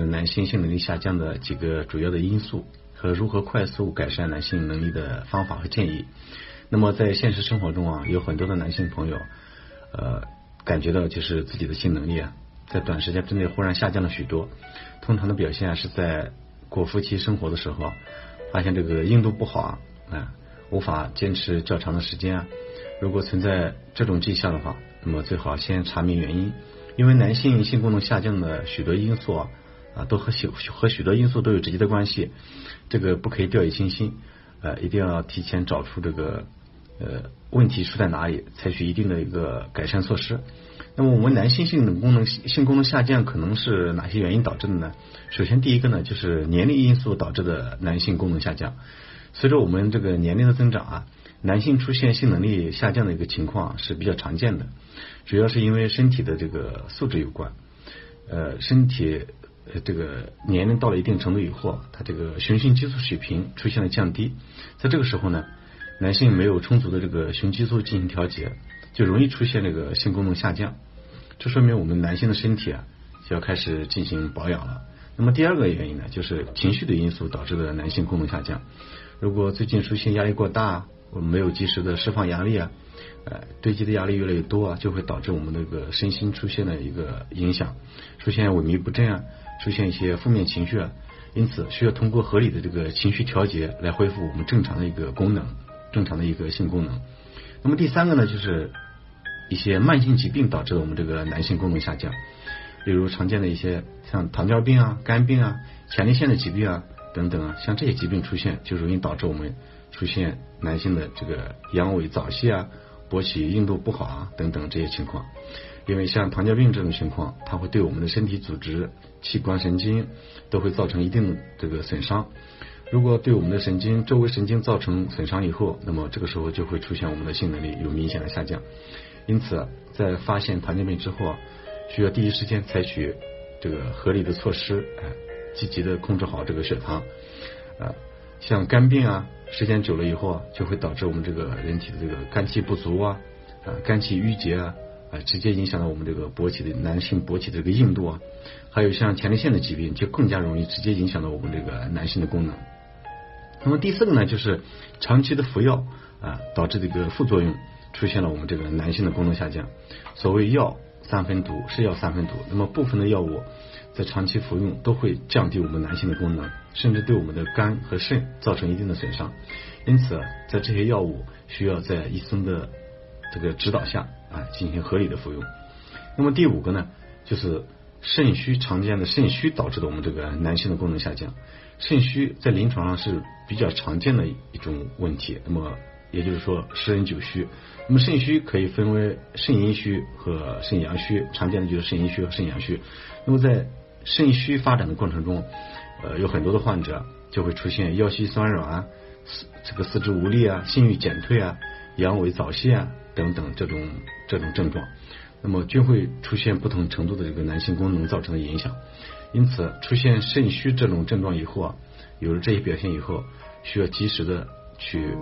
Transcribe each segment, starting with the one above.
是男性性能力下降的几个主要的因素和如何快速改善男性能力的方法和建议。那么在现实生活中啊，有很多的男性朋友呃感觉到就是自己的性能力啊，在短时间之内忽然下降了许多。通常的表现是在过夫妻生活的时候，发现这个硬度不好啊，无法坚持较长的时间啊。如果存在这种迹象的话，那么最好先查明原因，因为男性性功能下降的许多因素啊，啊都和许和许多因素都有直接的关系，这个不可以掉以轻心，呃，一定要提前找出这个呃问题出在哪里，采取一定的一个改善措施。那么我们男性性的功能性功能下降可能是哪些原因导致的呢？首先第一个呢就是年龄因素导致的男性功能下降，随着我们这个年龄的增长啊。男性出现性能力下降的一个情况是比较常见的，主要是因为身体的这个素质有关。呃，身体这个年龄到了一定程度以后，他这个雄性激素水平出现了降低，在这个时候呢，男性没有充足的这个雄激素进行调节，就容易出现这个性功能下降。这说明我们男性的身体啊就要开始进行保养了。那么第二个原因呢，就是情绪的因素导致的男性功能下降。如果最近出现压力过大。我们没有及时的释放压力啊，呃，堆积的压力越来越多啊，就会导致我们那个身心出现了一个影响，出现萎靡不振啊，出现一些负面情绪啊，因此需要通过合理的这个情绪调节来恢复我们正常的一个功能，正常的一个性功能。那么第三个呢，就是一些慢性疾病导致我们这个男性功能下降，例如常见的一些像糖尿病啊、肝病啊、前列腺的疾病啊等等啊，像这些疾病出现，就容易导致我们。出现男性的这个阳痿早泄啊，勃起硬度不好啊等等这些情况，因为像糖尿病这种情况，它会对我们的身体组织、器官、神经都会造成一定的这个损伤。如果对我们的神经、周围神经造成损伤以后，那么这个时候就会出现我们的性能力有明显的下降。因此，在发现糖尿病之后，需要第一时间采取这个合理的措施，哎，积极的控制好这个血糖，啊，像肝病啊。时间久了以后啊，就会导致我们这个人体的这个肝气不足啊，啊肝气郁结啊，啊直接影响到我们这个勃起的男性勃起的这个硬度啊，还有像前列腺的疾病，就更加容易直接影响到我们这个男性的功能。那么第四个呢，就是长期的服药啊，导致这个副作用出现了我们这个男性的功能下降。所谓药三分毒，是药三分毒。那么部分的药物。在长期服用都会降低我们男性的功能，甚至对我们的肝和肾造成一定的损伤。因此，在这些药物需要在医生的这个指导下啊进行合理的服用。那么第五个呢，就是肾虚常见的肾虚导致的我们这个男性的功能下降。肾虚在临床上是比较常见的一种问题。那么也就是说，十人九虚。那么肾虚可以分为肾阴虚和肾阳虚，常见的就是肾阴虚和肾阳虚。那么在肾虚发展的过程中，呃，有很多的患者就会出现腰膝酸软、四这个四肢无力啊、性欲减退啊、阳痿早泄啊等等这种这种症状，那么均会出现不同程度的这个男性功能造成的影响。因此，出现肾虚这种症状以后啊，有了这些表现以后，需要及时的去。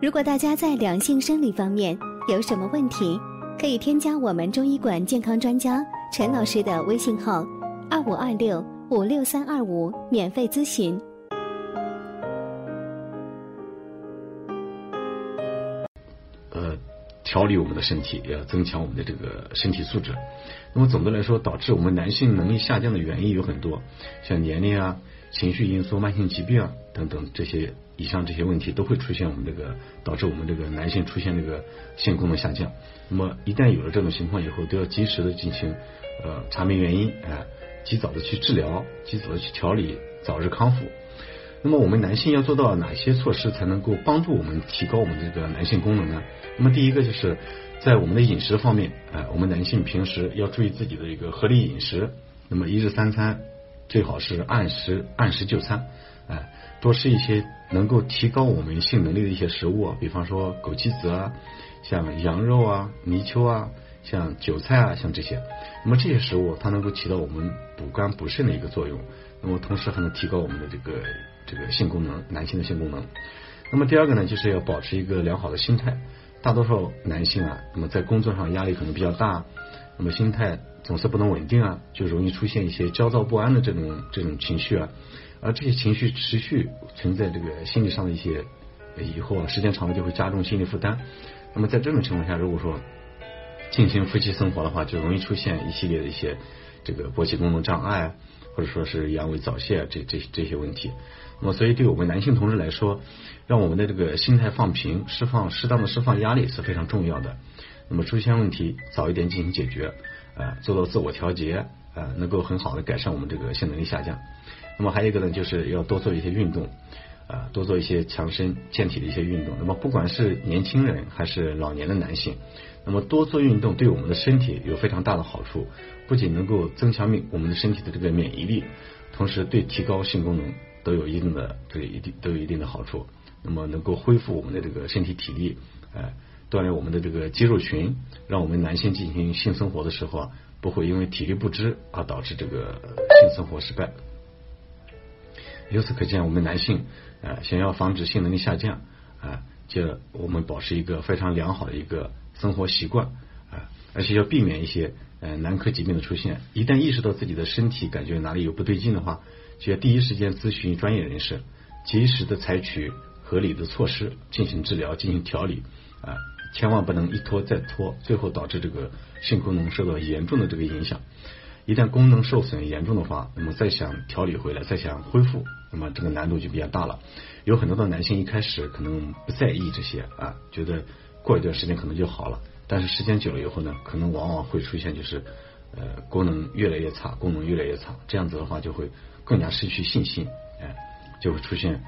如果大家在两性生理方面有什么问题，可以添加我们中医馆健康专家。陈老师的微信号：二五二六五六三二五，免费咨询。调理我们的身体，也要增强我们的这个身体素质。那么总的来说，导致我们男性能力下降的原因有很多，像年龄啊、情绪因素、慢性疾病啊等等这些。以上这些问题都会出现，我们这个导致我们这个男性出现这个性功能下降。那么一旦有了这种情况以后，都要及时的进行呃查明原因，哎，及早的去治疗，及早的去调理，早日康复。那么我们男性要做到哪些措施才能够帮助我们提高我们这个男性功能呢？那么第一个就是在我们的饮食方面，哎，我们男性平时要注意自己的一个合理饮食。那么一日三餐最好是按时按时就餐，哎。多吃一些能够提高我们性能力的一些食物啊，比方说枸杞子啊，像羊肉啊、泥鳅啊，像韭菜啊，像这些。那么这些食物它能够起到我们补肝补肾的一个作用，那么同时还能提高我们的这个这个性功能，男性的性功能。那么第二个呢，就是要保持一个良好的心态。大多数男性啊，那么在工作上压力可能比较大，那么心态总是不能稳定啊，就容易出现一些焦躁不安的这种这种情绪啊，而这些情绪持续存在这个心理上的一些以后啊，时间长了就会加重心理负担。那么在这种情况下，如果说进行夫妻生活的话，就容易出现一系列的一些这个勃起功能障碍，或者说是阳痿早泄这这这些问题。那么，所以对我们男性同志来说，让我们的这个心态放平，释放适当的释放压力是非常重要的。那么出现问题早一点进行解决，啊，做到自我调节，啊，能够很好的改善我们这个性能力下降。那么还有一个呢，就是要多做一些运动，啊，多做一些强身健体的一些运动。那么不管是年轻人还是老年的男性，那么多做运动对我们的身体有非常大的好处，不仅能够增强免我们的身体的这个免疫力，同时对提高性功能都有一定的这个一定都有一定的好处。那么能够恢复我们的这个身体体力，哎。锻炼我们的这个肌肉群，让我们男性进行性生活的时候啊，不会因为体力不支而导致这个性生活失败。由此可见，我们男性啊，想要防止性能力下降啊，就我们保持一个非常良好的一个生活习惯啊，而且要避免一些呃男科疾病的出现。一旦意识到自己的身体感觉哪里有不对劲的话，就要第一时间咨询专业人士，及时的采取合理的措施进行治疗、进行调理啊。千万不能一拖再拖，最后导致这个性功能受到严重的这个影响。一旦功能受损严重的话，那么再想调理回来，再想恢复，那么这个难度就比较大了。有很多的男性一开始可能不在意这些啊，觉得过一段时间可能就好了。但是时间久了以后呢，可能往往会出现就是呃功能越来越差，功能越来越差，这样子的话就会更加失去信心，哎，就会出现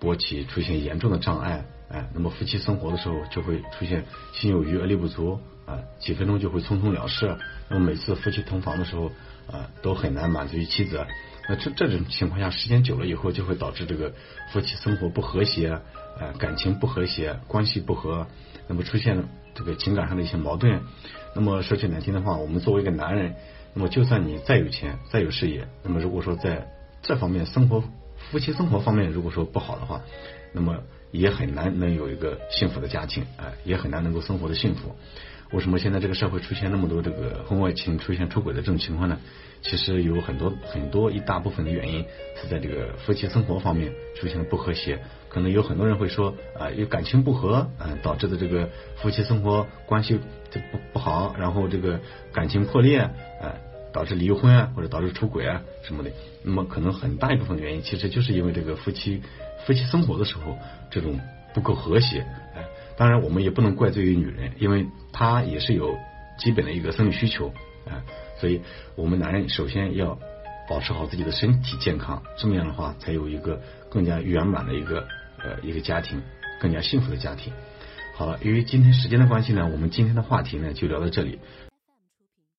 勃起出现严重的障碍。哎，那么夫妻生活的时候就会出现心有余而力不足啊，几分钟就会匆匆了事。那么每次夫妻同房的时候啊，都很难满足于妻子。那这这种情况下，时间久了以后，就会导致这个夫妻生活不和谐，啊，感情不和谐，关系不和，那么出现这个情感上的一些矛盾。那么说句难听的话，我们作为一个男人，那么就算你再有钱，再有事业，那么如果说在这方面生活，夫妻生活方面如果说不好的话，那么。也很难能有一个幸福的家庭，哎，也很难能够生活的幸福。为什么现在这个社会出现那么多这个婚外情、出现出轨的这种情况呢？其实有很多很多一大部分的原因是在这个夫妻生活方面出现了不和谐。可能有很多人会说啊，有感情不和，嗯，导致的这个夫妻生活关系这不不好，然后这个感情破裂，哎，导致离婚啊，或者导致出轨啊什么的。那么可能很大一部分原因，其实就是因为这个夫妻。夫妻生活的时候，这种不够和谐，当然我们也不能怪罪于女人，因为她也是有基本的一个生理需求，哎，所以我们男人首先要保持好自己的身体健康，这么样的话，才有一个更加圆满的一个呃一个家庭，更加幸福的家庭。好了，由于今天时间的关系呢，我们今天的话题呢就聊到这里。